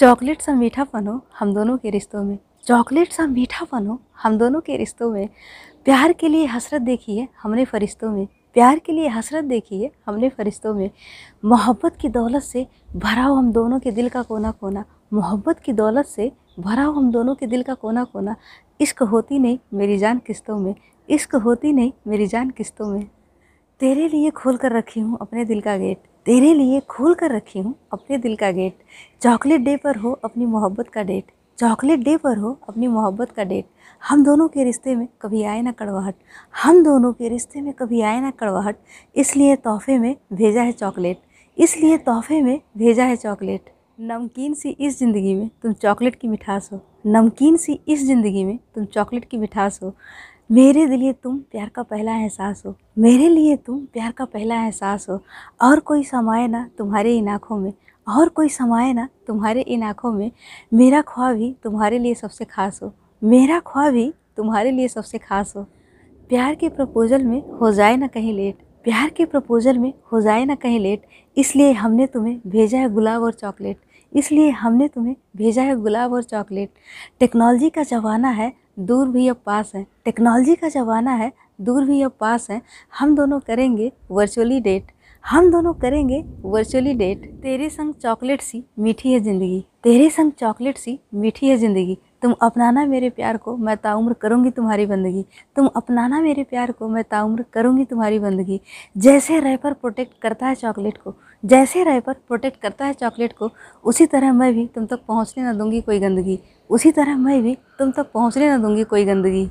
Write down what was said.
Chocolate सा मीठापन हो हम दोनों के रिश्तों में। चॉकलेट सा मीठापन हो हम दोनों के रिश्तों में। प्यार के लिए हसरत देखी है हमने फरिश्तों में। प्यार के लिए हसरत देखी है हमने फरिश्तों में। मोहब्बत की दौलत से भरा हो हम दोनों के दिल का कोना कोना। मोहब्बत की दौलत से भरा हो हम दोनों के दिल का कोना कोना। इश्क होती नहीं मेरी जान किस्तों में। इश्क होती नहीं मेरी जान किस्तों में। तेरे लिए खोल कर रखी हूँ अपने दिल का गेट। तेरे लिए खोल कर रखी हूँ अपने दिल का गेट चॉकलेट डे पर हो अपनी मोहब्बत का डेट चॉकलेट डे पर हो अपनी मोहब्बत का डेट हम दोनों के रिश्ते में कभी आए ना कड़वाहट। हम दोनों के रिश्ते में कभी आए ना कड़वाहट। इसलिए तोहफे में भेजा है चॉकलेट इसलिए तोहफे में भेजा है चॉकलेट नमकीन सी इस ज़िंदगी में तुम चॉकलेट की मिठास हो। नमकीन सी इस ज़िंदगी में तुम चॉकलेट की मिठास हो। मेरे लिए तुम प्यार का पहला एहसास हो। मेरे लिए तुम प्यार का पहला एहसास हो। और कोई समाए ना तुम्हारे इन आँखों में। और कोई समाए ना तुम्हारे इन आँखों में। मेरा ख्वाब ही तुम्हारे लिए सबसे खास हो। मेरा ख्वाब ही तुम्हारे लिए सबसे खास हो। प्यार के प्रपोजल में हो जाए ना कहीं लेट। प्यार के प्रपोजल में हो जाए ना कहीं लेट। इसलिए हमने तुम्हें भेजा है गुलाब और चॉकलेट। इसलिए हमने तुम्हें भेजा है गुलाब और चॉकलेट। टेक्नोलॉजी का ज़माना है, दूर भी अब पास है। टेक्नोलॉजी का ज़माना है, दूर भी अब पास है। हम दोनों करेंगे वर्चुअली डेट हम दोनों करेंगे वर्चुअली डेट तेरे संग चॉकलेट सी मीठी है ज़िंदगी। तेरे संग चॉकलेट सी मीठी है ज़िंदगी। तुम अपनाना मेरे प्यार को, मैं ताउम्र करूँगी तुम्हारी बंदगी। तुम अपनाना मेरे प्यार को, मैं ताउम्र करूँगी तुम्हारी बंदगी। जैसे रैपर प्रोटेक्ट करता है चॉकलेट को, जैसे रैपर प्रोटेक्ट करता है चॉकलेट को, उसी तरह मैं भी तुम तक पहुँचने ना दूँगी कोई गंदगी। उसी तरह मैं भी तुम तक पहुँचने ना दूँगी कोई गंदगी।